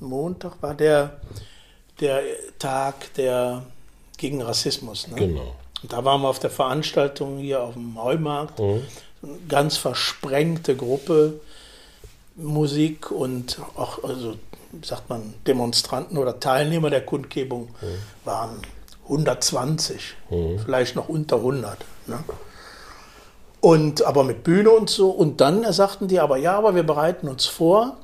Montag war der, der Tag der gegen Rassismus. Ne? Genau. Und da waren wir auf der Veranstaltung hier auf dem Heumarkt. Mhm. Eine ganz versprengte Gruppe, Musik und auch, also sagt man, Demonstranten oder Teilnehmer der Kundgebung waren 120, vielleicht noch unter 100. Ne? Und aber mit Bühne und so. Und dann sagten die aber, ja, aber wir bereiten uns vor.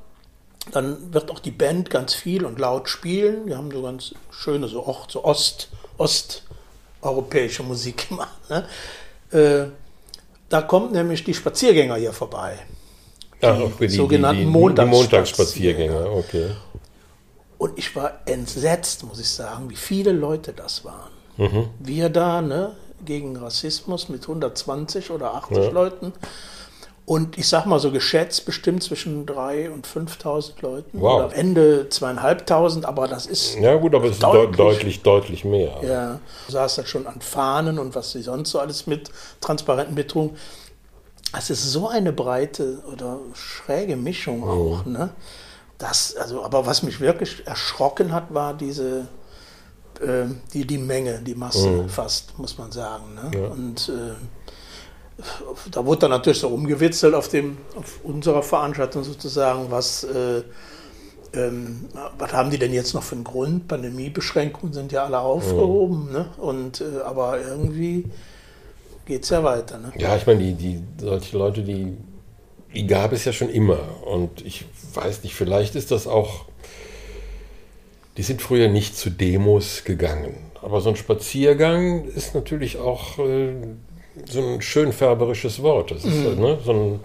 Dann wird auch die Band ganz viel und laut spielen. Wir haben so ganz schöne, so, auch so Ost, osteuropäische Musik gemacht. Ne? Äh, da kommt nämlich die Spaziergänger hier vorbei. Ah, okay, die, sogenannten die, die, Montags- die Montagsspaziergänger, okay. Und ich war entsetzt, muss ich sagen, wie viele Leute das waren. Mhm. Wir da, ne, gegen Rassismus mit 120 oder 80 Ja. Leuten. Und ich sag mal so geschätzt bestimmt zwischen 3.000 und 5.000 Leuten. Wow. Oder am Ende zweieinhalbtausend, aber das ist Ja gut, aber es ist Deutlich. deutlich, deutlich, mehr. Ja, du saß das schon an Fahnen und was sie sonst so alles mit transparenten Betrug. Es ist so eine breite oder schräge Mischung auch, ne? Das, also, aber was mich wirklich erschrocken hat, war diese, äh, die, die Menge, die Masse fast, muss man sagen. Ne? Und äh, da wurde dann natürlich so rumgewitzelt auf, dem, auf unserer Veranstaltung sozusagen, was, äh, ähm, was haben die denn jetzt noch für einen Grund? Pandemiebeschränkungen sind ja alle aufgehoben, ne? Und, äh, aber irgendwie geht es ja weiter. Ne? Ja, ich meine, die, die, solche Leute, die, die gab es ja schon immer. Und ich weiß nicht, vielleicht ist das auch. Die sind früher nicht zu Demos gegangen. Aber so ein Spaziergang ist natürlich auch äh, so ein schön färberisches Wort. Das ist Mhm. ne, so ein.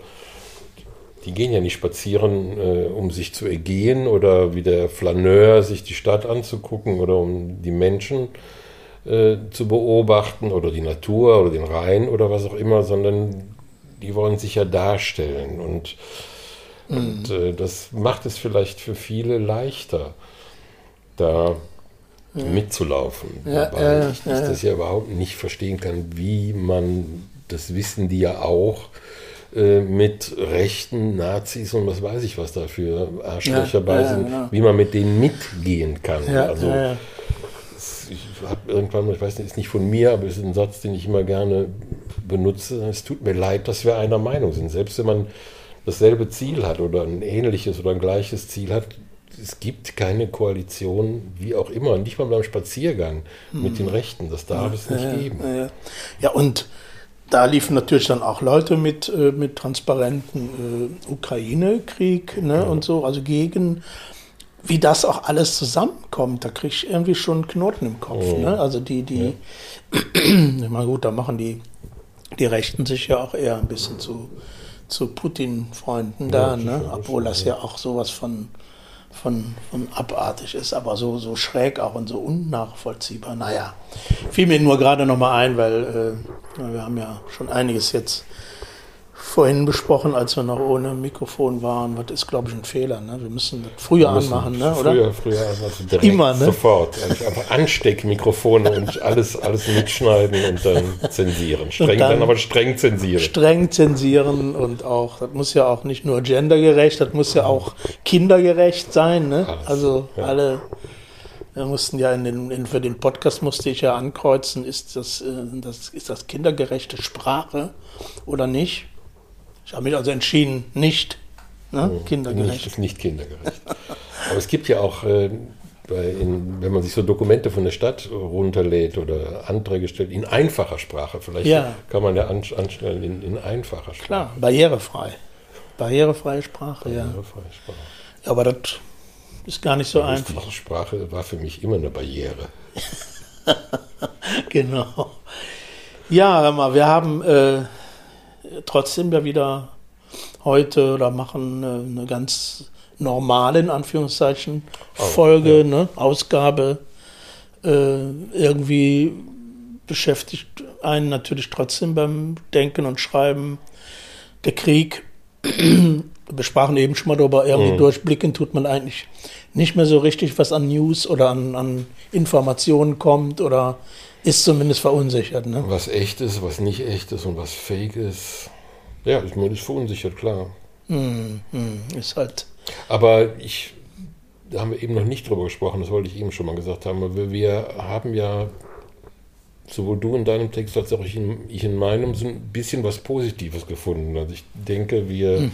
Die gehen ja nicht spazieren, äh, um sich zu ergehen oder wie der Flaneur sich die Stadt anzugucken oder um die Menschen äh, zu beobachten oder die Natur oder den Rhein oder was auch immer, sondern die wollen sich ja darstellen. Und, und äh, das macht es vielleicht für viele leichter, da mitzulaufen. Ja, Wobei ja, ich ja, ja. das ja überhaupt nicht verstehen kann, wie man, das wissen die ja auch, äh, mit rechten Nazis und was weiß ich was da für Arschlöcher Ja, bei ja, sind, genau. wie man mit denen mitgehen kann. Ja, also ja, ja. ich habe irgendwann, ich weiß nicht, ist nicht von mir, aber es ist ein Satz, den ich immer gerne benutze. Es tut mir leid, dass wir einer Meinung sind. Selbst wenn man dasselbe Ziel hat oder ein ähnliches oder ein gleiches Ziel hat, es gibt keine Koalition, wie auch immer, nicht mal beim Spaziergang mit den Rechten. Das darf es nicht ja, geben. Ja, ja. ja, und da liefen natürlich dann auch Leute mit, äh, mit transparenten äh, Ukraine-Krieg ne, und so, also gegen, wie das auch alles zusammenkommt, da kriege ich irgendwie schon einen Knoten im Kopf. Ne? Also die, die, ich meine, gut, da machen die, die Rechten sich ja auch eher ein bisschen zu, zu Putin-Freunden da, ne? obwohl das ja auch sowas von, von, von abartig ist, aber so, so schräg auch und so unnachvollziehbar. Naja, fiel mir nur gerade noch mal ein, weil äh, wir haben ja schon einiges jetzt vorhin besprochen, als wir noch ohne Mikrofon waren. Was ist, glaube ich, ein Fehler. Ne? Wir müssen das früher müssen anmachen, ne? oder? Früher, früher also direkt Immer, ne? sofort. Also Einfach Ansteckmikrofone und alles, alles mitschneiden und dann zensieren. Streng, dann- dann, aber streng zensieren. streng zensieren und auch, das muss ja auch nicht nur gendergerecht, das muss ja auch kindergerecht sein. Ne? Alles, Also ja. alle, wir mussten ja in den, in, für den Podcast musste ich ja ankreuzen, ist das, äh, das, ist das kindergerechte Sprache oder nicht? Ich habe mich also entschieden, nicht ne? Nicht, kindergerecht. ist nicht kindergerecht. Aber es gibt ja auch, äh, in, wenn man sich so Dokumente von der Stadt runterlädt oder Anträge stellt, in einfacher Sprache. Vielleicht Ja. kann man ja an, anstellen in, in einfacher Sprache. Klar, barrierefrei. Barrierefreie Sprache, ja. Barrierefreie Sprache. Aber das ist gar nicht so Die einfach. Sprache war für mich immer eine Barriere. Genau. Ja, hör mal, wir haben äh, trotzdem ja wieder heute oder machen eine, ganz normale, in Anführungszeichen, Folge, ja. ne, Ausgabe. Äh, irgendwie beschäftigt einen natürlich trotzdem beim Denken und Schreiben der Krieg. Wir sprachen eben schon mal darüber, irgendwie Mhm. durchblicken tut man eigentlich nicht mehr so richtig was an News oder an, an Informationen kommt oder ist zumindest verunsichert. Ne? Was echt ist, was nicht echt ist und was fake ist. Ja, man ist verunsichert, klar. Hm, ist halt. Aber ich, da haben wir eben noch nicht drüber gesprochen, das wollte ich eben schon mal gesagt haben. Wir, wir haben ja, sowohl du in deinem Text als auch ich in, ich in meinem, so ein bisschen was Positives gefunden. Also ich denke, wir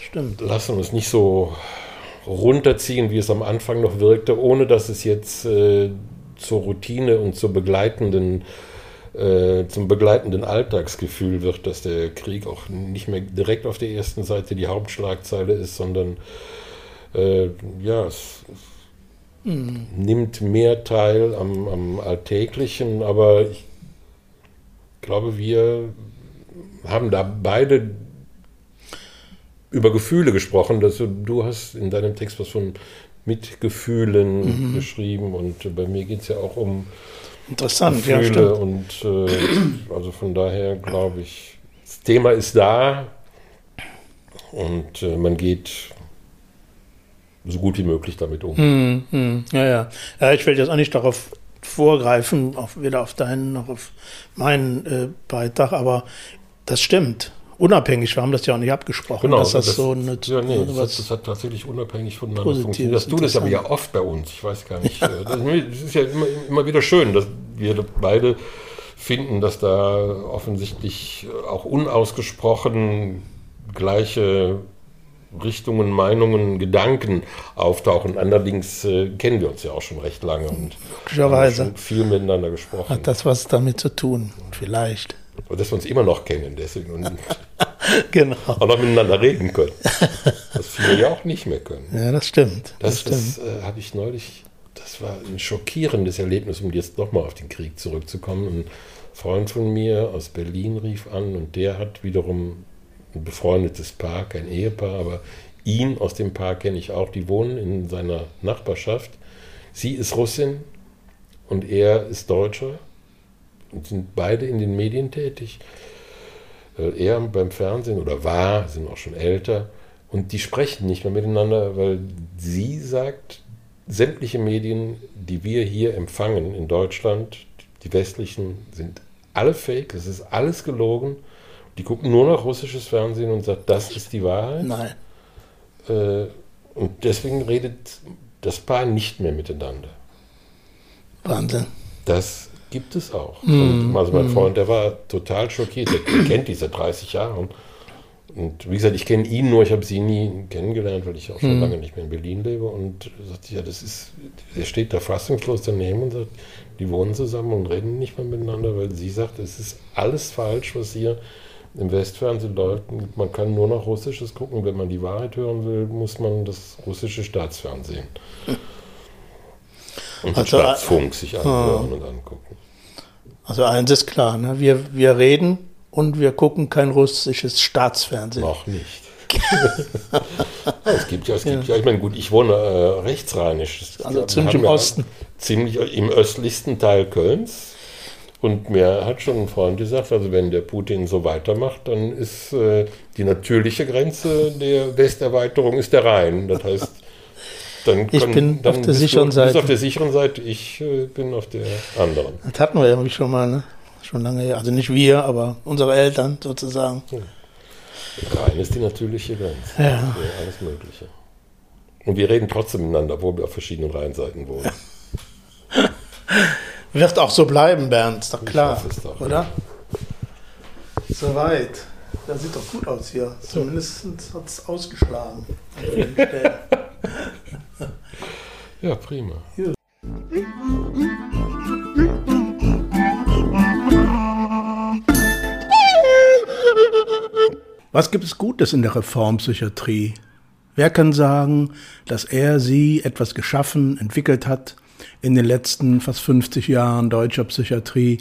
stimmt. lassen uns nicht so runterziehen, wie es am Anfang noch wirkte, ohne dass es jetzt äh, zur Routine und zur begleitenden, äh, zum begleitenden Alltagsgefühl wird, dass der Krieg auch nicht mehr direkt auf der ersten Seite die Hauptschlagzeile ist, sondern äh, ja, es, es nimmt mehr teil am, am Alltäglichen, aber ich glaube, wir haben da beide über Gefühle gesprochen. Dass du, du hast in deinem Text was von Mitgefühlen Mhm. geschrieben und bei mir geht es ja auch um Interessant, ja, Gefühle stimmt. und äh, also von daher glaube ich, das Thema ist da und äh, man geht so gut wie möglich damit um. Hm, hm, ja, ja. Ja, ich will jetzt auch nicht darauf vorgreifen, auf, weder auf deinen noch auf meinen äh, Beitrag, aber das stimmt. Unabhängig, wir haben das ja auch nicht abgesprochen, dass das, so eine, ja, nee, das, hat, was, das hat tatsächlich unabhängig voneinander funktioniert. Das tut es aber ja oft bei uns. Ich weiß gar nicht. äh, Das, das ist ja immer, immer wieder schön, dass wir beide finden, dass da offensichtlich auch unausgesprochen gleiche Richtungen, Meinungen, Gedanken auftauchen. Allerdings äh, kennen wir uns ja auch schon recht lange und haben schon viel miteinander gesprochen. hat das was damit zu tun, vielleicht. Und dass wir uns immer noch kennen deswegen und Genau. auch noch miteinander reden können. Was viele ja auch nicht mehr können. Ja, das stimmt. Das, Das, das äh, habe ich neulich, das war ein schockierendes Erlebnis, um jetzt nochmal auf den Krieg zurückzukommen. Ein Freund von mir aus Berlin rief an und der hat wiederum ein befreundetes Paar, kein Ehepaar, aber ihn aus dem Paar kenne ich auch, die wohnen in seiner Nachbarschaft. Sie ist Russin und er ist Deutscher sind beide in den Medien tätig. Er beim Fernsehen oder war, sind auch schon älter. Und die sprechen nicht mehr miteinander, weil sie sagt, sämtliche Medien, die wir hier empfangen in Deutschland, die westlichen, sind alle fake, es ist alles gelogen. Die gucken nur noch russisches Fernsehen und sagt, das ist die Wahrheit. nein. Äh, Und deswegen redet das Paar nicht mehr miteinander. Wahnsinn. Das gibt es auch. Und also mein Freund, der war total schockiert. Der kennt die seit 30 Jahren. Und wie gesagt, ich kenne ihn nur, ich habe sie nie kennengelernt, weil ich auch schon lange nicht mehr in Berlin lebe. Und er sagt, ja, das ist, er steht da fassungslos daneben und sagt, die wohnen zusammen und reden nicht mehr miteinander, weil sie sagt, es ist alles falsch, was hier im Westfernsehen läuft. Man kann nur noch Russisches gucken. Wenn man die Wahrheit hören will, muss man das russische Staatsfernsehen und Also, äh, Staatsfunk sich anhören und angucken. Also eins ist klar, ne? wir, wir reden und wir gucken kein russisches Staatsfernsehen. Noch nicht. es gibt ja, es gibt ja, ich meine, gut, ich wohne äh, rechtsrheinisch. Das- Also ziemlich im ja Osten. Ziemlich im östlichsten Teil Kölns. Und mir hat schon ein Freund gesagt, also wenn der Putin so weitermacht, dann ist äh, die natürliche Grenze der Westerweiterung ist der Rhein. Das heißt, dann Ich bin dann auf der sicheren du, Du bist Seite. auf der sicheren Seite, ich äh, bin auf der anderen. Das hatten wir irgendwie schon mal, ne? schon lange her. Also nicht wir, aber unsere Eltern sozusagen. Der Rhein ist die natürliche Grenze. Ja. Für alles Mögliche. Und wir reden trotzdem miteinander, obwohl wir auf verschiedenen Rheinseiten wohnen. Wird auch so bleiben, Bernd, ist doch klar, doch. oder? Soweit. Das sieht doch gut aus hier. Zumindest hat es ausgeschlagen. Ja, prima. Was gibt es Gutes in der Reformpsychiatrie? Wer kann sagen, dass er sie etwas geschaffen, entwickelt hat in den letzten fast 50 Jahren deutscher Psychiatrie,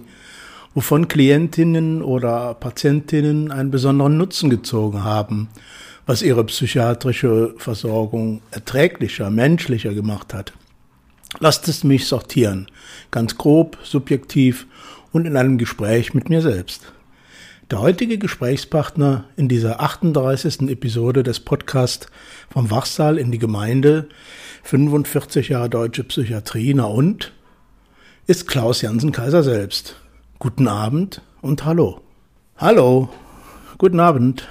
wovon Klientinnen oder Patientinnen einen besonderen Nutzen gezogen haben, was ihre psychiatrische Versorgung erträglicher, menschlicher gemacht hat? Lasst es mich sortieren, ganz grob, subjektiv und in einem Gespräch mit mir selbst. Der heutige Gesprächspartner in dieser 38. Episode des Podcasts vom Wachsaal in die Gemeinde 45 Jahre deutsche Psychiatrie, na und? Ist Klaus Jansen Kaiser selbst. Guten Abend und hallo. Hallo, guten Abend.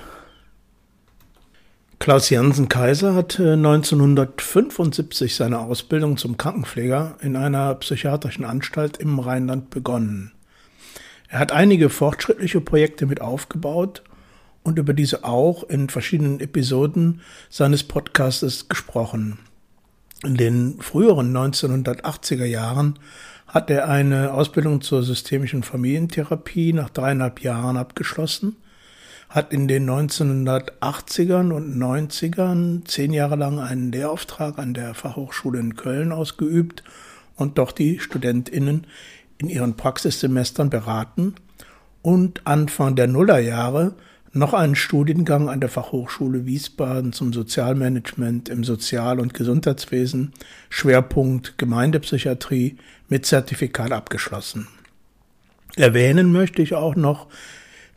Klaus Jansen Kaiser hat 1975 seine Ausbildung zum Krankenpfleger in einer psychiatrischen Anstalt im Rheinland begonnen. Er hat einige fortschrittliche Projekte mit aufgebaut und über diese auch in verschiedenen Episoden seines Podcastes gesprochen. In den früheren 1980er Jahren hat er eine Ausbildung zur systemischen Familientherapie nach dreieinhalb Jahren abgeschlossen, hat in den 1980ern und 90ern zehn Jahre lang einen Lehrauftrag an der Fachhochschule in Köln ausgeübt und dort die StudentInnen in ihren Praxissemestern beraten und Anfang der Nullerjahre noch einen Studiengang an der Fachhochschule Wiesbaden zum Sozialmanagement im Sozial- und Gesundheitswesen, Schwerpunkt Gemeindepsychiatrie mit Zertifikat abgeschlossen. Erwähnen möchte ich auch noch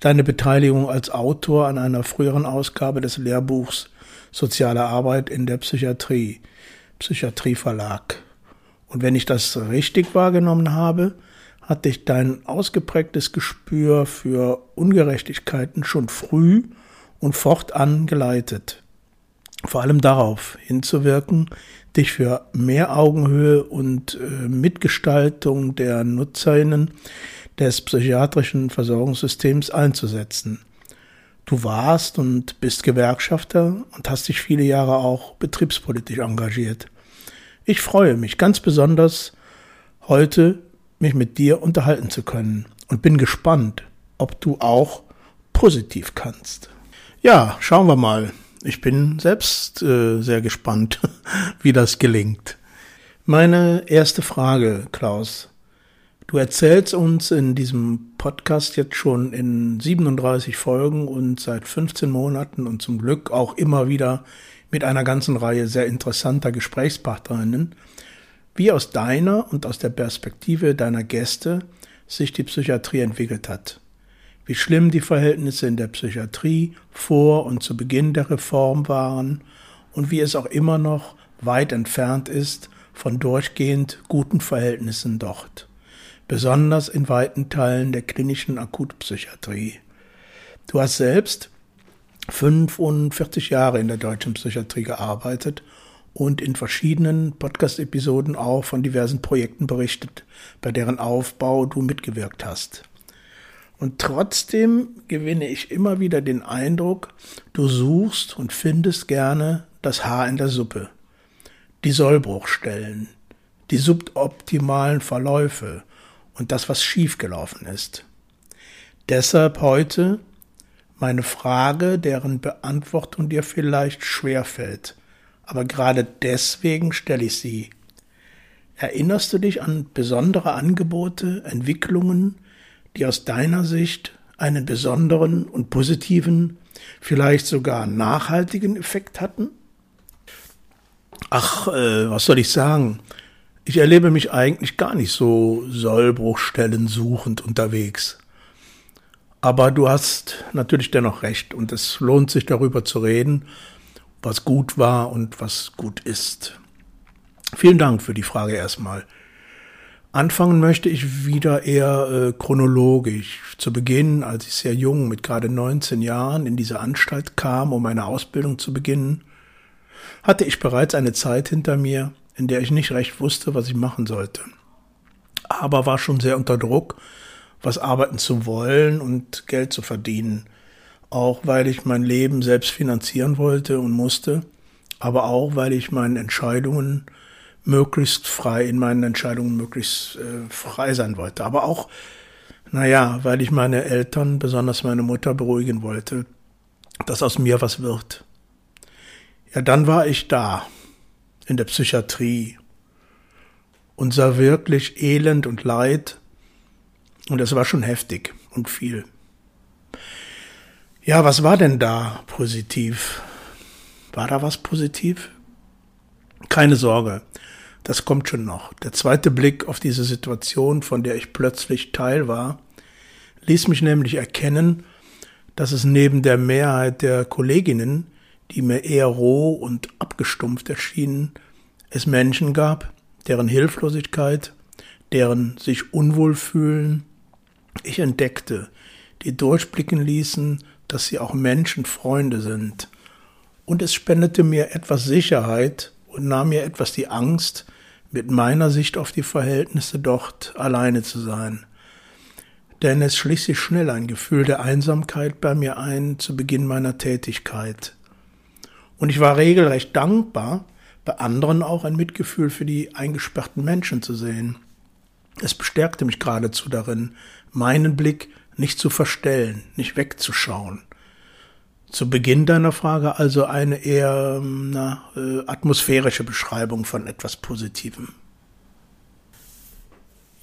deine Beteiligung als Autor an einer früheren Ausgabe des Lehrbuchs Soziale Arbeit in der Psychiatrie, Psychiatrieverlag. Und wenn ich das richtig wahrgenommen habe, hat dich dein ausgeprägtes Gespür für Ungerechtigkeiten schon früh und fortan geleitet. Vor allem darauf hinzuwirken, dich für mehr Augenhöhe und äh, Mitgestaltung der Nutzerinnen des psychiatrischen Versorgungssystems einzusetzen. Du warst und bist Gewerkschafter und hast dich viele Jahre auch betriebspolitisch engagiert. Ich freue mich ganz besonders, heute mich mit dir unterhalten zu können und bin gespannt, ob du auch positiv kannst. Ja, schauen wir mal. Ich bin selbst äh, sehr gespannt, wie das gelingt. Meine erste Frage, Klaus. Du erzählst uns in diesem Podcast jetzt schon in 37 Folgen und seit 15 Monaten und zum Glück auch immer wieder mit einer ganzen Reihe sehr interessanter Gesprächspartnerinnen wie aus deiner und aus der Perspektive deiner Gäste sich die Psychiatrie entwickelt hat, wie schlimm die Verhältnisse in der Psychiatrie vor und zu Beginn der Reform waren und wie es auch immer noch weit entfernt ist von durchgehend guten Verhältnissen dort, besonders in weiten Teilen der klinischen Akutpsychiatrie. Du hast selbst 45 Jahre in der deutschen Psychiatrie gearbeitet und in verschiedenen Podcast-Episoden auch von diversen Projekten berichtet, bei deren Aufbau du mitgewirkt hast. Und trotzdem gewinne ich immer wieder den Eindruck, du suchst und findest gerne das Haar in der Suppe, die Sollbruchstellen, die suboptimalen Verläufe und das, was schiefgelaufen ist. Deshalb heute meine Frage, deren Beantwortung dir vielleicht schwerfällt aber gerade deswegen stelle ich sie. Erinnerst du dich an besondere Angebote, Entwicklungen, die aus deiner Sicht einen besonderen und positiven, vielleicht sogar nachhaltigen Effekt hatten? Ach, äh, was soll ich sagen? Ich erlebe mich eigentlich gar nicht so Sollbruchstellen suchend unterwegs. Aber du hast natürlich dennoch recht und es lohnt sich darüber zu reden, was gut war und was gut ist. Vielen Dank für die Frage erstmal. Anfangen möchte ich wieder eher äh, chronologisch. Zu Beginn, als ich sehr jung, mit gerade 19 Jahren, in diese Anstalt kam, um meine Ausbildung zu beginnen, hatte ich bereits eine Zeit hinter mir, in der ich nicht recht wusste, was ich machen sollte. Aber war schon sehr unter Druck, was arbeiten zu wollen und Geld zu verdienen auch weil ich mein Leben selbst finanzieren wollte und musste, aber auch weil ich meinen Entscheidungen möglichst frei, in meinen Entscheidungen möglichst äh, frei sein wollte. Aber auch, naja, weil ich meine Eltern, besonders meine Mutter, beruhigen wollte, dass aus mir was wird. Ja, dann war ich da, in der Psychiatrie, und sah wirklich Elend und Leid, und es war schon heftig und viel. Ja, was war denn da positiv? War da was positiv? Keine Sorge, das kommt schon noch. Der zweite Blick auf diese Situation, von der ich plötzlich Teil war, ließ mich nämlich erkennen, dass es neben der Mehrheit der Kolleginnen, die mir eher roh und abgestumpft erschienen, es Menschen gab, deren Hilflosigkeit, deren sich unwohlfühlen, ich entdeckte, die durchblicken ließen, dass sie auch Menschenfreunde sind. Und es spendete mir etwas Sicherheit und nahm mir etwas die Angst, mit meiner Sicht auf die Verhältnisse dort alleine zu sein. Denn es schlich sich schnell ein Gefühl der Einsamkeit bei mir ein zu Beginn meiner Tätigkeit. Und ich war regelrecht dankbar, bei anderen auch ein Mitgefühl für die eingesperrten Menschen zu sehen. Es bestärkte mich geradezu darin, meinen Blick nicht zu verstellen, nicht wegzuschauen. Zu Beginn deiner Frage also eine eher na, äh, atmosphärische Beschreibung von etwas Positivem.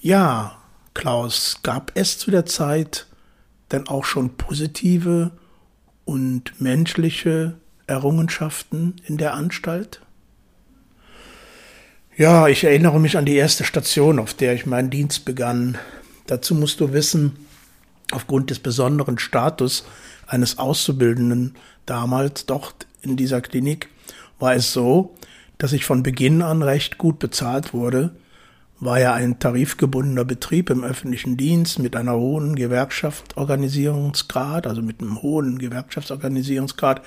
Ja, Klaus, gab es zu der Zeit denn auch schon positive und menschliche Errungenschaften in der Anstalt? Ja, ich erinnere mich an die erste Station, auf der ich meinen Dienst begann. Dazu musst du wissen, aufgrund des besonderen Status eines Auszubildenden damals dort in dieser Klinik war es so, dass ich von Beginn an recht gut bezahlt wurde, war ja ein tarifgebundener Betrieb im öffentlichen Dienst mit einer hohen Gewerkschaftsorganisierungsgrad, also mit einem hohen Gewerkschaftsorganisierungsgrad.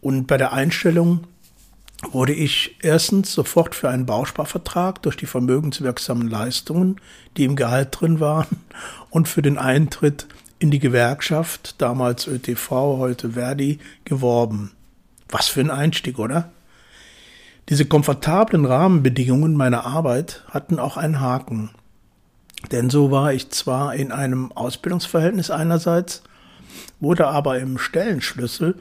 Und bei der Einstellung wurde ich erstens sofort für einen Bausparvertrag durch die vermögenswirksamen Leistungen, die im Gehalt drin waren, und für den Eintritt in die Gewerkschaft, damals ÖTV, heute Verdi, geworben. Was für ein Einstieg, oder? Diese komfortablen Rahmenbedingungen meiner Arbeit hatten auch einen Haken. Denn so war ich zwar in einem Ausbildungsverhältnis einerseits, wurde aber im Stellenschlüssel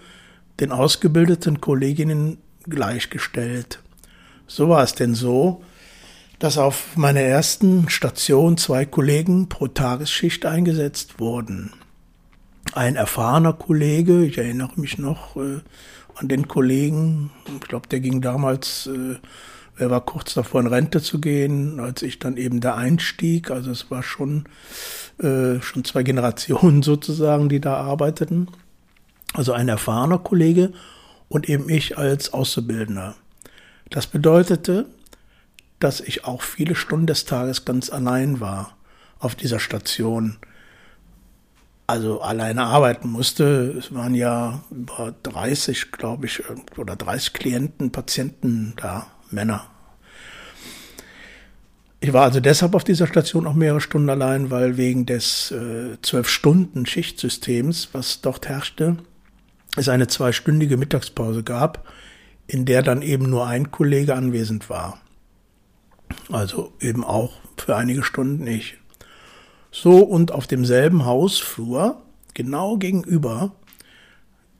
den ausgebildeten Kolleginnen gleichgestellt. So war es denn so, dass auf meiner ersten Station zwei Kollegen pro Tagesschicht eingesetzt wurden. Ein erfahrener Kollege, ich erinnere mich noch äh, an den Kollegen, ich glaube, der ging damals, äh, er war kurz davor in Rente zu gehen, als ich dann eben da einstieg. Also es war schon, äh, schon zwei Generationen sozusagen, die da arbeiteten. Also ein erfahrener Kollege und eben ich als Auszubildender. Das bedeutete, dass ich auch viele Stunden des Tages ganz allein war auf dieser Station. Also alleine arbeiten musste. Es waren ja über 30, glaube ich, oder 30 Klienten, Patienten da, Männer. Ich war also deshalb auf dieser Station auch mehrere Stunden allein, weil wegen des äh, zwölf äh, Stunden Schichtsystems, was dort herrschte, es eine zweistündige Mittagspause gab, in der dann eben nur ein Kollege anwesend war. Also eben auch für einige Stunden ich. So und auf demselben Hausflur, genau gegenüber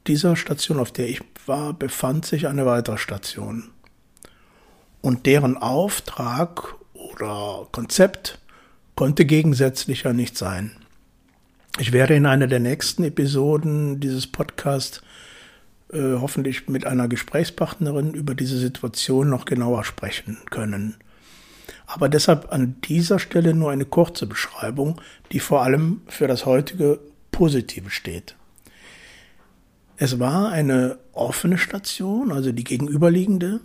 dieser Station, auf der ich war, befand sich eine weitere Station. Und deren Auftrag oder Konzept konnte gegensätzlicher nicht sein. Ich werde in einer der nächsten Episoden dieses Podcasts äh, hoffentlich mit einer Gesprächspartnerin über diese Situation noch genauer sprechen können. Aber deshalb an dieser Stelle nur eine kurze Beschreibung, die vor allem für das heutige Positive steht. Es war eine offene Station, also die gegenüberliegende,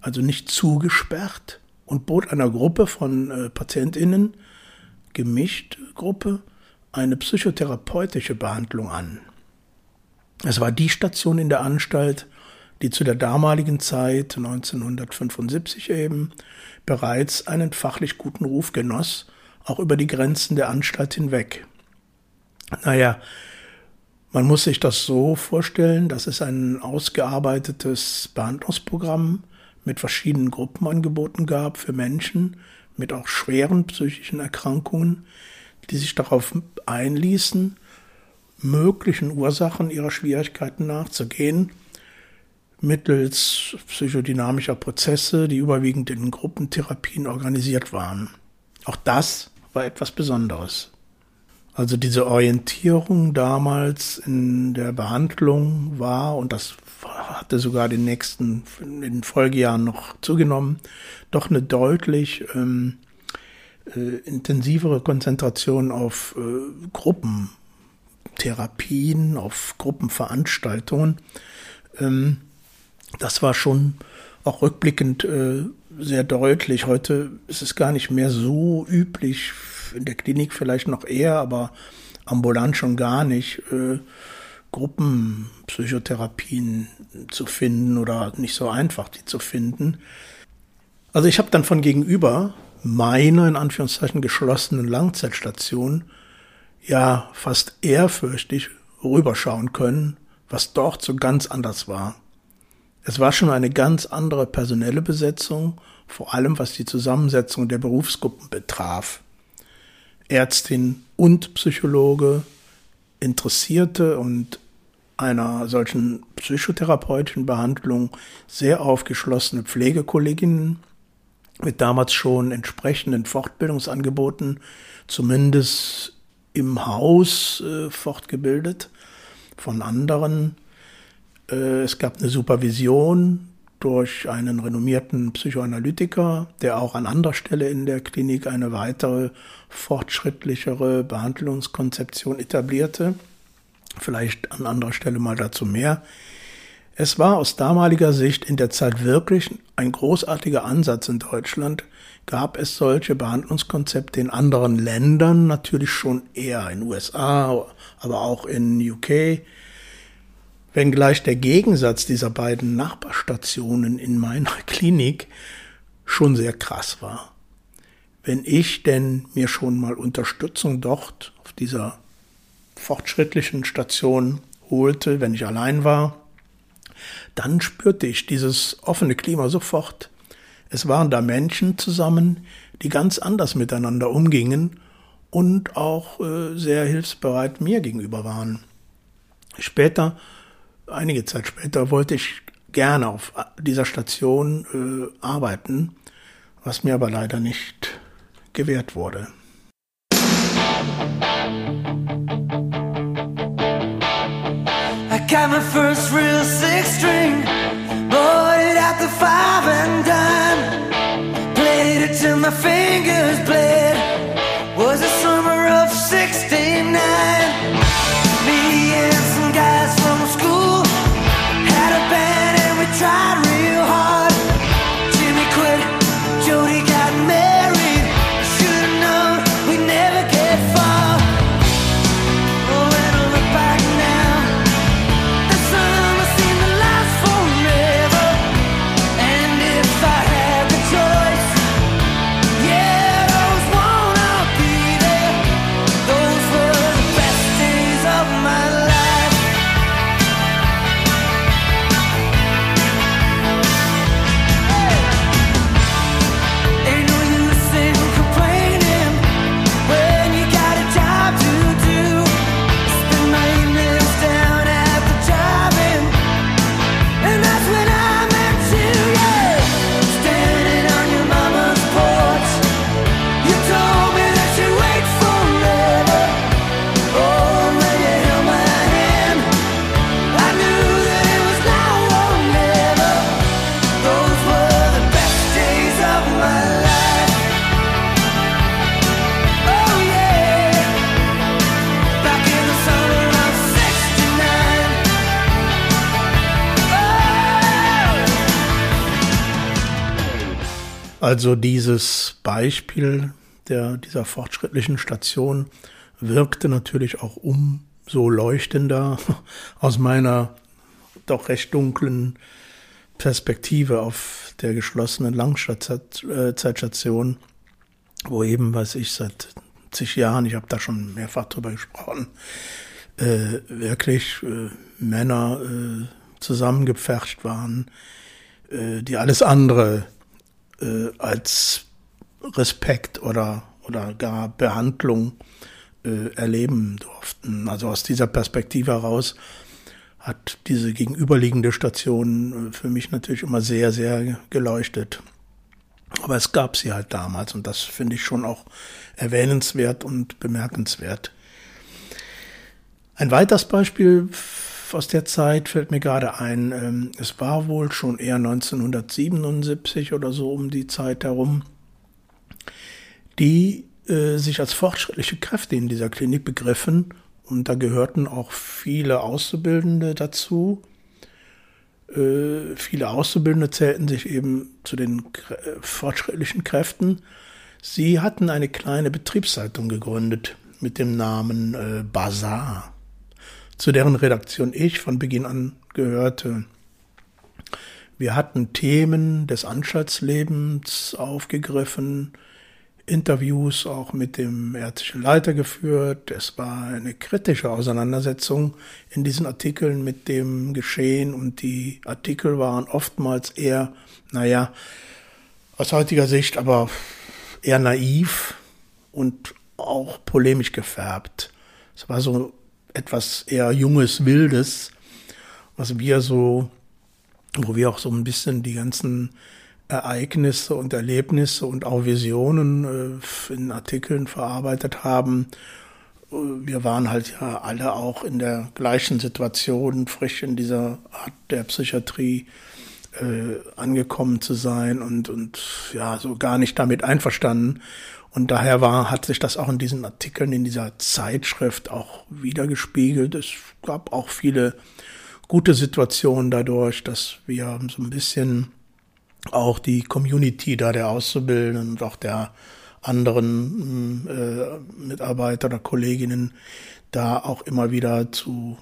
also nicht zugesperrt und bot einer Gruppe von äh, Patientinnen, gemischt Gruppe, eine psychotherapeutische Behandlung an. Es war die Station in der Anstalt, die zu der damaligen Zeit, 1975 eben, bereits einen fachlich guten Ruf genoss, auch über die Grenzen der Anstalt hinweg. Naja, man muss sich das so vorstellen, dass es ein ausgearbeitetes Behandlungsprogramm mit verschiedenen Gruppenangeboten gab für Menschen mit auch schweren psychischen Erkrankungen, die sich darauf einließen, möglichen Ursachen ihrer Schwierigkeiten nachzugehen, mittels psychodynamischer Prozesse, die überwiegend in Gruppentherapien organisiert waren. Auch das war etwas Besonderes. Also diese Orientierung damals in der Behandlung war, und das hatte sogar den nächsten, in den Folgejahren noch zugenommen, doch eine deutlich ähm, äh, intensivere Konzentration auf äh, Gruppen Therapien, auf Gruppenveranstaltungen. Ähm, das war schon auch rückblickend äh, sehr deutlich. Heute ist es gar nicht mehr so üblich, in der Klinik vielleicht noch eher, aber ambulant schon gar nicht, äh, Gruppenpsychotherapien zu finden oder nicht so einfach, die zu finden. Also ich habe dann von gegenüber meiner in Anführungszeichen geschlossenen Langzeitstation ja fast ehrfürchtig rüberschauen können, was dort so ganz anders war. Es war schon eine ganz andere personelle Besetzung, vor allem was die Zusammensetzung der Berufsgruppen betraf. Ärztin und Psychologe, Interessierte und einer solchen psychotherapeutischen Behandlung sehr aufgeschlossene Pflegekolleginnen mit damals schon entsprechenden Fortbildungsangeboten, zumindest im Haus äh, fortgebildet von anderen. Äh, es gab eine Supervision durch einen renommierten Psychoanalytiker, der auch an anderer Stelle in der Klinik eine weitere fortschrittlichere Behandlungskonzeption etablierte. Vielleicht an anderer Stelle mal dazu mehr. Es war aus damaliger Sicht in der Zeit wirklich ein großartiger Ansatz in Deutschland. Gab es solche Behandlungskonzepte in anderen Ländern, natürlich schon eher in USA, aber auch in UK wenngleich der Gegensatz dieser beiden Nachbarstationen in meiner Klinik schon sehr krass war. Wenn ich denn mir schon mal Unterstützung dort auf dieser fortschrittlichen Station holte, wenn ich allein war, dann spürte ich dieses offene Klima sofort. Es waren da Menschen zusammen, die ganz anders miteinander umgingen und auch äh, sehr hilfsbereit mir gegenüber waren. Später einige Zeit später wollte ich gerne auf dieser Station äh, arbeiten, was mir aber leider nicht gewährt wurde. Got my first real six string, bought it at the five and dime, played it till my fingers bled. Also dieses Beispiel der, dieser fortschrittlichen Station wirkte natürlich auch umso leuchtender aus meiner doch recht dunklen Perspektive auf der geschlossenen Langzeitstation, wo eben, weiß ich, seit zig Jahren, ich habe da schon mehrfach drüber gesprochen, äh, wirklich äh, Männer äh, zusammengepfercht waren, äh, die alles andere äh, als Respekt oder, oder gar Behandlung äh, erleben durften. Also aus dieser Perspektive heraus hat diese gegenüberliegende Station äh, für mich natürlich immer sehr, sehr geleuchtet. Aber es gab sie halt damals und das finde ich schon auch erwähnenswert und bemerkenswert. Ein weiteres Beispiel aus der Zeit fällt mir gerade ein. ähm, Es war wohl schon eher 1977 oder so um die Zeit herum, die äh, sich als fortschrittliche Kräfte in dieser Klinik begriffen Und da gehörten auch viele Auszubildende dazu. Äh, viele Auszubildende zählten sich eben zu den fortschrittlichen Kräften. Sie hatten eine kleine Betriebszeitung gegründet mit dem Namen äh, Bazar, zu deren Redaktion ich von Beginn an gehörte. Wir hatten Themen des Anstaltslebens aufgegriffen, Interviews auch mit dem ärztlichen Leiter geführt. Es war eine kritische Auseinandersetzung in diesen Artikeln mit dem Geschehen und die Artikel waren oftmals eher, naja, aus heutiger Sicht aber eher naiv und auch polemisch gefärbt. Es war so etwas eher junges, wildes, was wir so, wo wir auch so ein bisschen die ganzen Ereignisse und Erlebnisse und auch Visionen äh, in Artikeln verarbeitet haben. Wir waren halt ja alle auch in der gleichen Situation, frisch in dieser Art der Psychiatrie äh, angekommen zu sein und, und ja, so gar nicht damit einverstanden. Und daher war, hat sich das auch in diesen Artikeln, in dieser Zeitschrift auch wiedergespiegelt. Es gab auch viele gute Situationen dadurch, dass wir so ein bisschen auch die Community da der Auszubildenden und auch der anderen äh, Mitarbeiter oder Kolleginnen da auch immer wieder zu,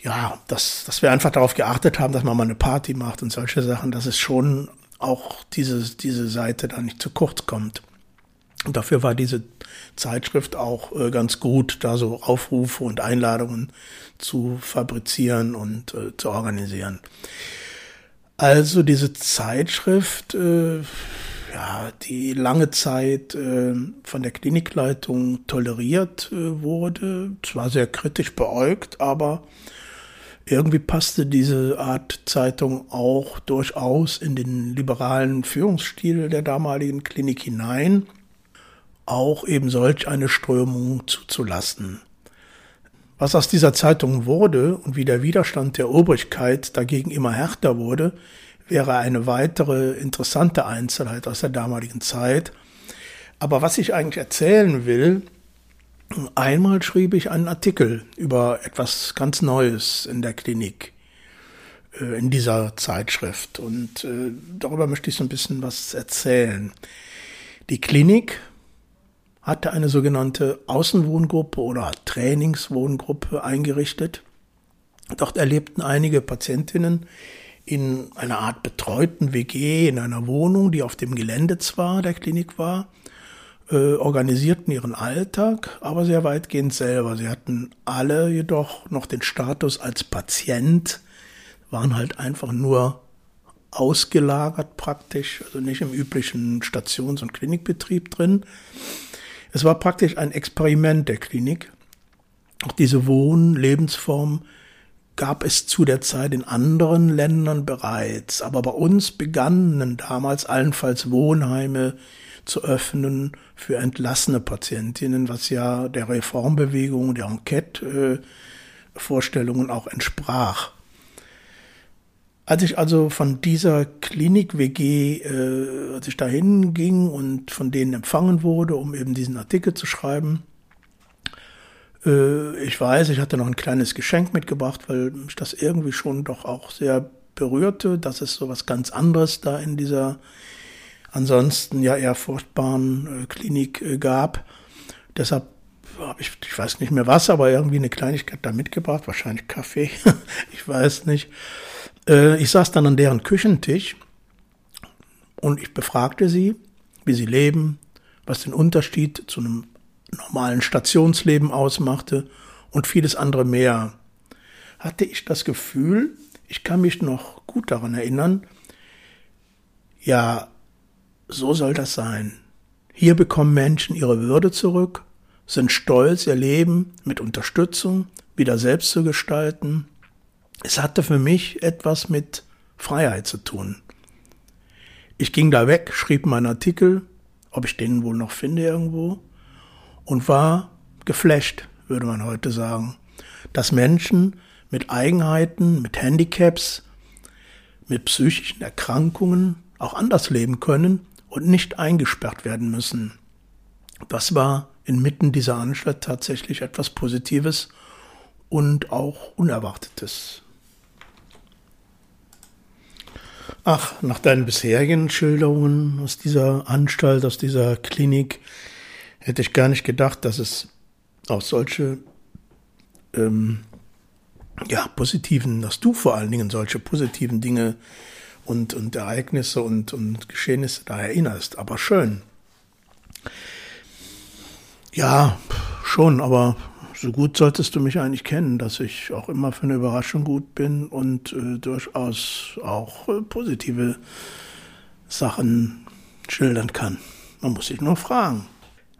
ja, dass, dass wir einfach darauf geachtet haben, dass man mal eine Party macht und solche Sachen, dass es schon auch diese, diese Seite da nicht zu kurz kommt. Und dafür war diese Zeitschrift auch äh, ganz gut, da so Aufrufe und Einladungen zu fabrizieren und äh, zu organisieren. Also diese Zeitschrift, äh, ja, die lange Zeit äh, von der Klinikleitung toleriert äh, wurde, zwar sehr kritisch beäugt, aber irgendwie passte diese Art Zeitung auch durchaus in den liberalen Führungsstil der damaligen Klinik hinein auch eben solch eine Strömung zuzulassen. Was aus dieser Zeitung wurde und wie der Widerstand der Obrigkeit dagegen immer härter wurde, wäre eine weitere interessante Einzelheit aus der damaligen Zeit. Aber was ich eigentlich erzählen will, einmal schrieb ich einen Artikel über etwas ganz Neues in der Klinik, äh, in dieser Zeitschrift. Und äh, darüber möchte ich so ein bisschen was erzählen. Die Klinik hatte eine sogenannte Außenwohngruppe oder Trainingswohngruppe eingerichtet. Dort erlebten einige Patientinnen in einer Art betreuten WG in einer Wohnung, die auf dem Gelände zwar der Klinik war, äh, organisierten ihren Alltag, aber sehr weitgehend selber. Sie hatten alle jedoch noch den Status als Patient, waren halt einfach nur ausgelagert praktisch, also nicht im üblichen Stations- und Klinikbetrieb drin. Es war praktisch ein Experiment der Klinik. Auch diese Wohn-Lebensform gab es zu der Zeit in anderen Ländern bereits, aber bei uns begannen damals allenfalls Wohnheime zu öffnen für entlassene Patientinnen, was ja der Reformbewegung, der Enquete-Vorstellungen auch entsprach. Als ich also von dieser Klinik-WG, äh, als ich dahin ging und von denen empfangen wurde, um eben diesen Artikel zu schreiben, äh, ich weiß, ich hatte noch ein kleines Geschenk mitgebracht, weil mich das irgendwie schon doch auch sehr berührte, dass es so was ganz anderes da in dieser ansonsten ja eher furchtbaren äh, Klinik äh, gab. Deshalb habe ich, ich weiß nicht mehr was, aber irgendwie eine Kleinigkeit da mitgebracht, wahrscheinlich Kaffee, ich weiß nicht. Äh, ich saß dann an deren Küchentisch und ich befragte sie, wie sie leben, was den Unterschied zu einem normalen Stationsleben ausmachte und vieles andere mehr. Hatte ich das Gefühl, ich kann mich noch gut daran erinnern, ja, so soll das sein. Hier bekommen Menschen ihre Würde zurück, sind stolz, ihr Leben mit Unterstützung wieder selbst zu gestalten es hatte für mich etwas mit Freiheit zu tun. Ich ging da weg, schrieb meinen Artikel, ob ich den wohl noch finde irgendwo, und war geflasht, würde man heute sagen, dass Menschen mit Eigenheiten, mit Handicaps, mit psychischen Erkrankungen auch anders leben können und nicht eingesperrt werden müssen. Das war inmitten dieser Anstalt tatsächlich etwas Positives und auch Unerwartetes. Ach, nach deinen bisherigen Schilderungen aus dieser Anstalt, aus dieser Klinik, hätte ich gar nicht gedacht, dass es auch solche ähm, ja, positiven, dass du vor allen Dingen solche positiven Dinge und, und Ereignisse und, und Geschehnisse da erinnerst. Aber schön. Ja, schon, aber so gut solltest du mich eigentlich kennen, dass ich auch immer für eine Überraschung gut bin und äh, durchaus auch äh, positive Sachen schildern kann. Man muss sich nur fragen.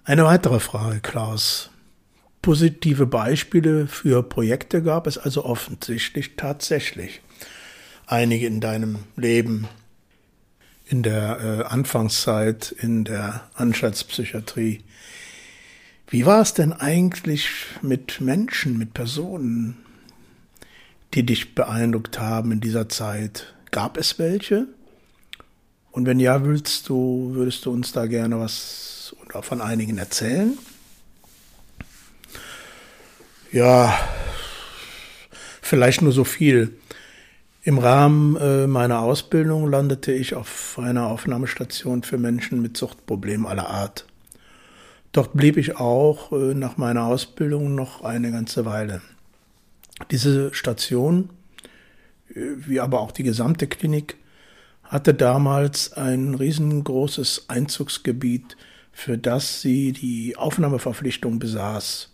Eine weitere Frage, Klaus. Positive Beispiele für Projekte gab es also offensichtlich tatsächlich. Einige in deinem Leben, in der äh, Anfangszeit, in der Anstaltspsychiatrie. Wie war es denn eigentlich mit Menschen, mit Personen, die dich beeindruckt haben in dieser Zeit? Gab es welche? Und wenn ja, willst du, würdest du uns da gerne was von einigen erzählen? Ja, vielleicht nur so viel. Im Rahmen äh, meiner Ausbildung landete ich auf einer Aufnahmestation für Menschen mit Suchtproblemen aller Art. Dort blieb ich auch äh, nach meiner Ausbildung noch eine ganze Weile. Diese Station, äh, wie aber auch die gesamte Klinik, hatte damals ein riesengroßes Einzugsgebiet, für das sie die Aufnahmeverpflichtung besaß.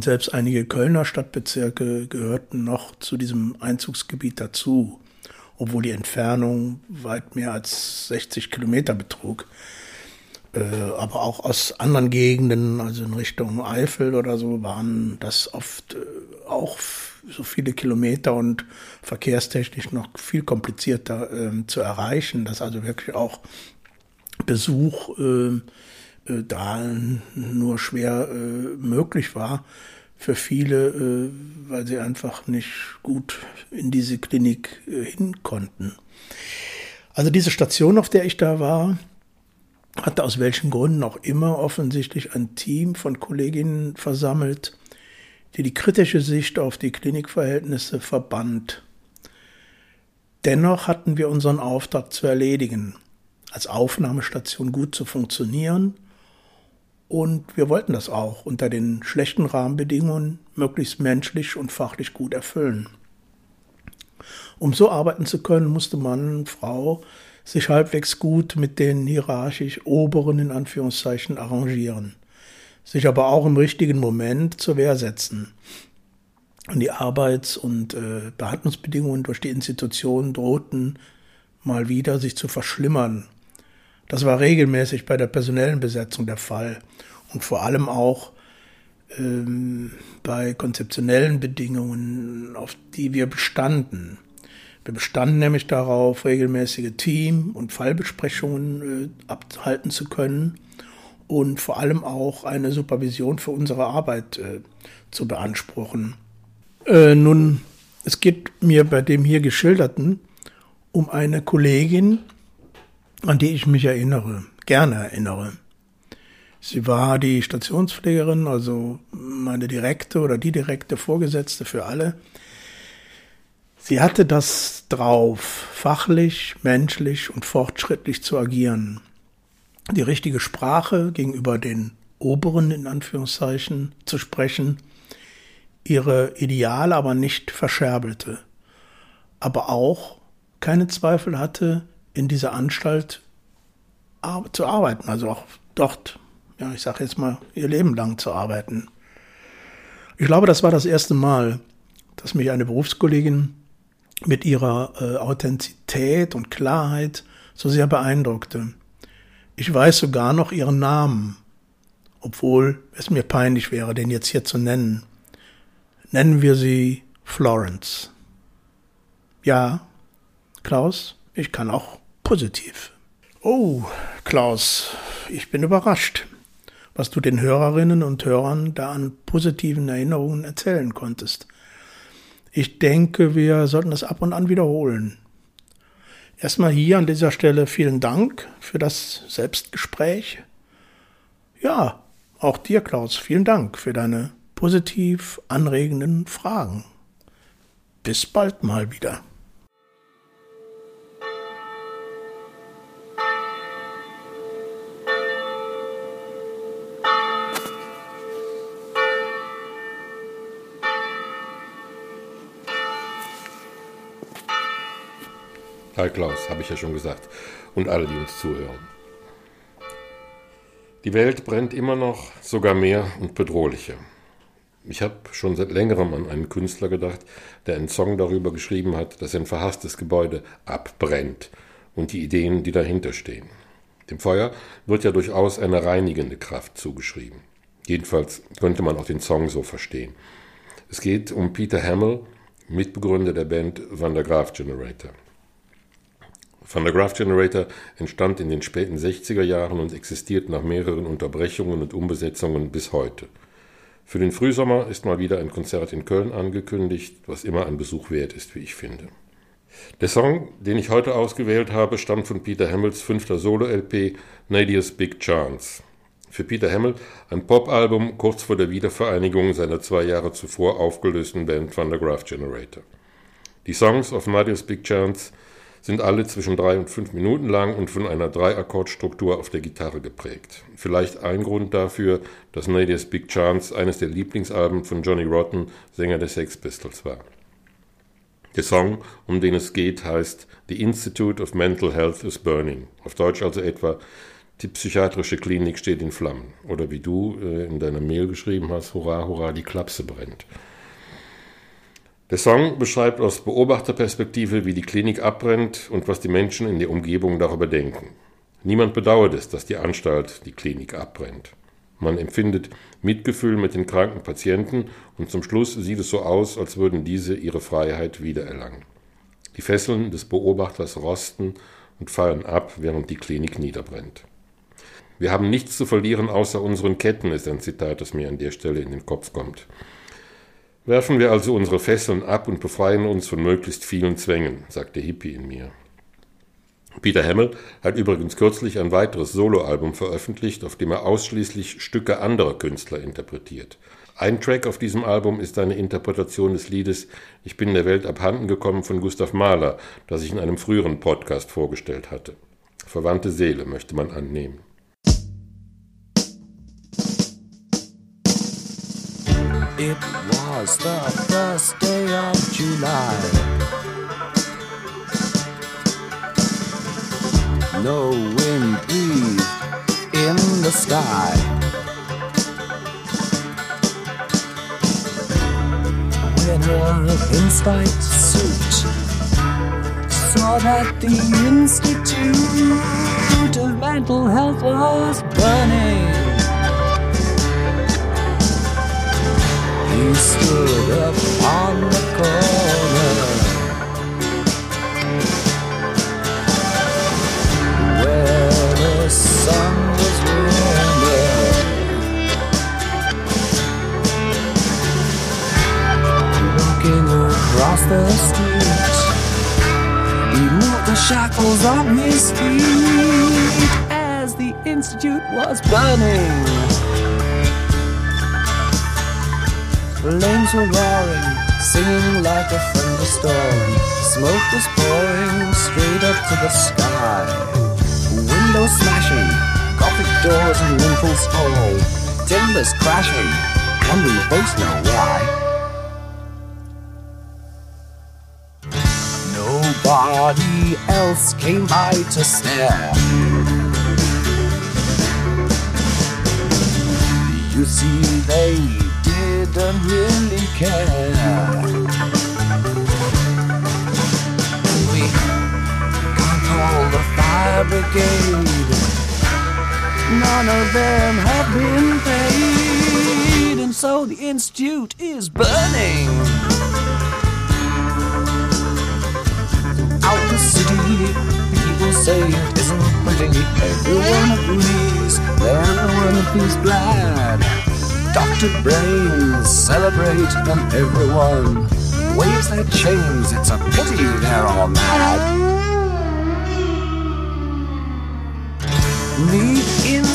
Selbst einige Kölner Stadtbezirke gehörten noch zu diesem Einzugsgebiet dazu, obwohl die Entfernung weit mehr als 60 Kilometer betrug aber auch aus anderen Gegenden, also in Richtung Eifel oder so, waren das oft äh, auch so viele Kilometer und verkehrstechnisch noch viel komplizierter äh, zu erreichen, dass also wirklich auch Besuch äh, äh da nur schwer äh, möglich war für viele, äh, weil sie einfach nicht gut in diese Klinik äh, hin konnten. Also diese Station, auf der ich da war, hatte aus welchen Gründen auch immer offensichtlich ein Team von Kolleginnen versammelt, die die kritische Sicht auf die Klinikverhältnisse verband. Dennoch hatten wir unseren Auftrag zu erledigen, als Aufnahmestation gut zu funktionieren und wir wollten das auch unter den schlechten Rahmenbedingungen möglichst menschlich und fachlich gut erfüllen. Um so arbeiten zu können, musste und Frau sich halbwegs gut mit den hierarchisch oberen in Anführungszeichen arrangieren, sich aber auch im richtigen Moment zur Wehr setzen. Und die Arbeits- und äh, Behandlungsbedingungen durch die Institutionen drohten mal wieder sich zu verschlimmern. Das war regelmäßig bei der personellen Besetzung der Fall und vor allem auch ähm, bei konzeptionellen Bedingungen, auf die wir bestanden. Wir bestanden nämlich darauf, regelmäßige Team- und Fallbesprechungen äh, abhalten zu können und vor allem auch eine Supervision für unsere Arbeit äh, zu beanspruchen. Äh, nun, es geht mir bei dem hier geschilderten um eine Kollegin, an die ich mich erinnere, gerne erinnere. Sie war die Stationspflegerin, also meine direkte oder die direkte Vorgesetzte für alle Sie hatte das drauf, fachlich, menschlich und fortschrittlich zu agieren. Die richtige Sprache gegenüber den Oberen in Anführungszeichen zu sprechen, ihre Ideale aber nicht verscherbelt, aber auch keine Zweifel hatte, in dieser Anstalt zu arbeiten, also auch dort, ja, ich sage jetzt mal, ihr Leben lang zu arbeiten. Ich glaube, das war das erste Mal, dass mich eine Berufskollegin mit ihrer äh, Authentizität und Klarheit so sehr beeindruckte. Ich weiß sogar noch ihren Namen, obwohl es mir peinlich wäre, den jetzt hier zu nennen. Nennen wir sie Florence. Ja, Klaus, ich kann auch positiv. Oh, Klaus, ich bin überrascht, was du den Hörerinnen und Hörern da an positiven Erinnerungen erzählen konntest. Ich denke, wir sollten das ab und an wiederholen. Erstmal hier an dieser Stelle vielen Dank für das Selbstgespräch. Ja, auch dir, Klaus, vielen Dank für deine positiv anregenden Fragen. Bis bald mal wieder. Hi Klaus, habe ich ja schon gesagt. Und alle, die uns zuhören. Die Welt brennt immer noch, sogar mehr und bedrohlicher. Ich habe schon seit längerem an einen Künstler gedacht, der einen Song darüber geschrieben hat, dass ein verhasstes Gebäude abbrennt und die Ideen, die dahinter stehen. Dem Feuer wird ja durchaus eine reinigende Kraft zugeschrieben. Jedenfalls könnte man auch den Song so verstehen. Es geht um Peter Hamill, Mitbegründer der Band Van der Graaf Generator. Van der Graaf Generator entstand in den späten 60er Jahren und existiert nach mehreren Unterbrechungen und Umbesetzungen bis heute. Für den Frühsommer ist mal wieder ein Konzert in Köln angekündigt, was immer ein Besuch wert ist, wie ich finde. Der Song, den ich heute ausgewählt habe, stammt von Peter Hamills fünfter Solo-LP Nadia's Big Chance. Für Peter Hamill ein Popalbum kurz vor der Wiedervereinigung seiner zwei Jahre zuvor aufgelösten Band Van der Graaf Generator. Die Songs auf Nadia's Big Chance sind alle zwischen drei und fünf Minuten lang und von einer Dreiakkordstruktur auf der Gitarre geprägt. Vielleicht ein Grund dafür, dass Nadia's Big Chance eines der Lieblingsalben von Johnny Rotten, Sänger der Sex Pistols, war. Der Song, um den es geht, heißt The Institute of Mental Health is Burning. Auf Deutsch also etwa Die psychiatrische Klinik steht in Flammen. Oder wie du äh, in deiner Mail geschrieben hast, Hurra, hurra, die Klapse brennt. Der Song beschreibt aus Beobachterperspektive, wie die Klinik abbrennt und was die Menschen in der Umgebung darüber denken. Niemand bedauert es, dass die Anstalt, die Klinik abbrennt. Man empfindet Mitgefühl mit den kranken Patienten und zum Schluss sieht es so aus, als würden diese ihre Freiheit wiedererlangen. Die Fesseln des Beobachters rosten und fallen ab, während die Klinik niederbrennt. Wir haben nichts zu verlieren außer unseren Ketten, ist ein Zitat, das mir an der Stelle in den Kopf kommt. Werfen wir also unsere Fesseln ab und befreien uns von möglichst vielen Zwängen, sagt der Hippie in mir. Peter Hamill hat übrigens kürzlich ein weiteres Soloalbum veröffentlicht, auf dem er ausschließlich Stücke anderer Künstler interpretiert. Ein Track auf diesem Album ist eine Interpretation des Liedes Ich bin der Welt abhanden gekommen von Gustav Mahler, das ich in einem früheren Podcast vorgestellt hatte. Verwandte Seele möchte man annehmen. It was the first day of July. No wind breathed in the sky. When a pinstripe suit saw that the Institute of Mental Health was burning. He stood up on the corner where the sun was across the street, he the shackles on his feet as the institute was burning. Flames were roaring, singing like a thunderstorm. Smoke was pouring straight up to the sky. Windows smashing, Gothic doors and lintels fall. Timbers crashing, and we both know why. Nobody else came by to stare. You see, they didn't really care. We can't call the fire brigade. None of them have been paid, and so the institute is burning. Out the city, people say it isn't pretty. Everyone agrees, everyone feels glad. Dr. Brains celebrate and everyone waves their chains. It's a pity they're all mad. The Institute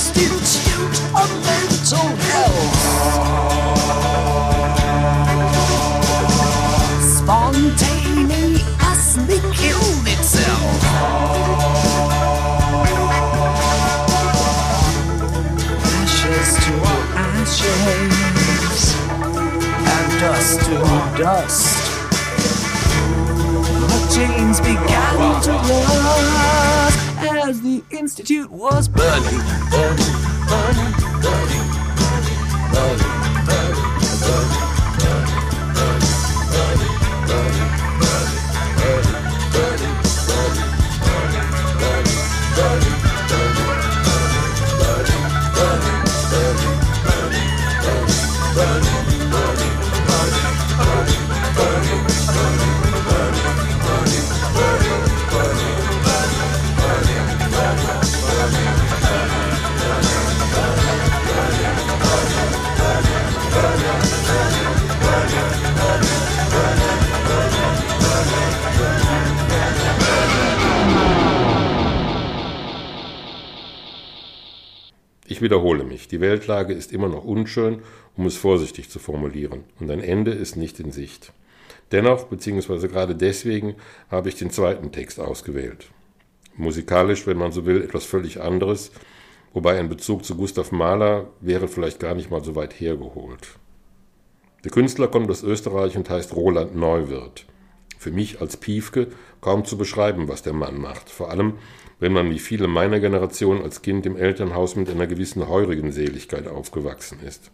dust. The chains began to rust as the institute was burning, burning, burning, burning, burning, burning, wiederhole mich, die Weltlage ist immer noch unschön, um es vorsichtig zu formulieren, und ein Ende ist nicht in Sicht. Dennoch, beziehungsweise gerade deswegen, habe ich den zweiten Text ausgewählt. Musikalisch, wenn man so will, etwas völlig anderes, wobei ein Bezug zu Gustav Mahler wäre vielleicht gar nicht mal so weit hergeholt. Der Künstler kommt aus Österreich und heißt Roland Neuwirth. Für mich als Piefke kaum zu beschreiben, was der Mann macht, vor allem wenn man wie viele meiner Generation als Kind im Elternhaus mit einer gewissen heurigen Seligkeit aufgewachsen ist.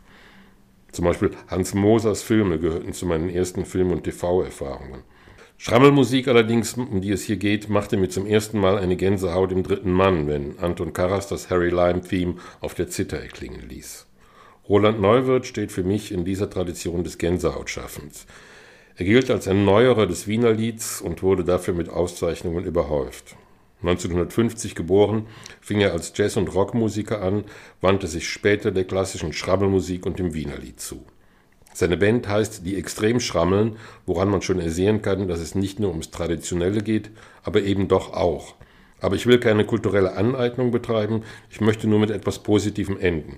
Zum Beispiel Hans Mosers Filme gehörten zu meinen ersten Film- und TV-Erfahrungen. Schrammelmusik allerdings, um die es hier geht, machte mir zum ersten Mal eine Gänsehaut im dritten Mann, wenn Anton Karas das Harry Lime-Theme auf der Zither erklingen ließ. Roland Neuwirth steht für mich in dieser Tradition des Gänsehautschaffens. Er gilt als ein Neuerer des Wiener Lieds und wurde dafür mit Auszeichnungen überhäuft. 1950 geboren, fing er als Jazz- und Rockmusiker an, wandte sich später der klassischen Schrammelmusik und dem Wienerlied zu. Seine Band heißt Die Extremschrammeln, woran man schon ersehen kann, dass es nicht nur ums Traditionelle geht, aber eben doch auch. Aber ich will keine kulturelle Aneignung betreiben, ich möchte nur mit etwas Positivem enden.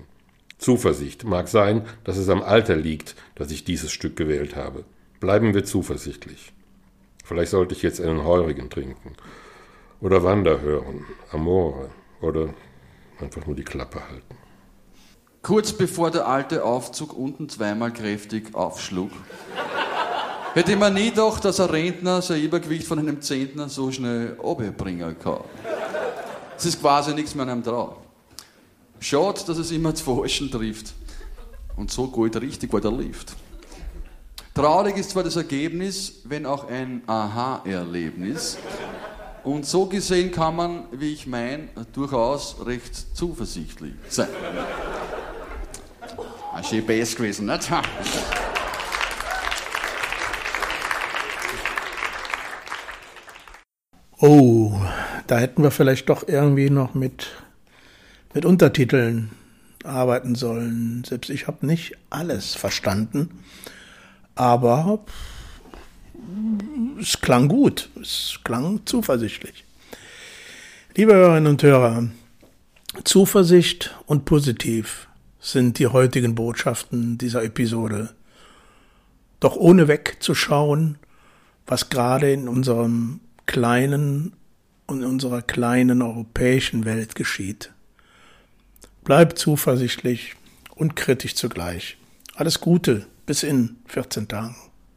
Zuversicht mag sein, dass es am Alter liegt, dass ich dieses Stück gewählt habe. Bleiben wir zuversichtlich. Vielleicht sollte ich jetzt einen Heurigen trinken. Oder Wander hören, Amore. Oder einfach nur die Klappe halten. Kurz bevor der alte Aufzug unten zweimal kräftig aufschlug, hätte man nie gedacht, dass ein Rentner sein Übergewicht von einem Zentner so schnell bringen kann. Es ist quasi nichts mehr an einem drauf. Schade, dass es immer zu Falschen trifft. Und so geht richtig, weil der Lift. Traurig ist zwar das Ergebnis, wenn auch ein Aha-Erlebnis. Und so gesehen kann man, wie ich meine, durchaus recht zuversichtlich sein. Ein schön Bass gewesen, nicht? Oh, da hätten wir vielleicht doch irgendwie noch mit, mit Untertiteln arbeiten sollen. Selbst ich habe nicht alles verstanden, aber es klang gut, es klang zuversichtlich. Liebe Hörerinnen und Hörer, Zuversicht und positiv sind die heutigen Botschaften dieser Episode. Doch ohne wegzuschauen, was gerade in unserem kleinen und unserer kleinen europäischen Welt geschieht. Bleibt zuversichtlich und kritisch zugleich. Alles Gute bis in 14 Tagen.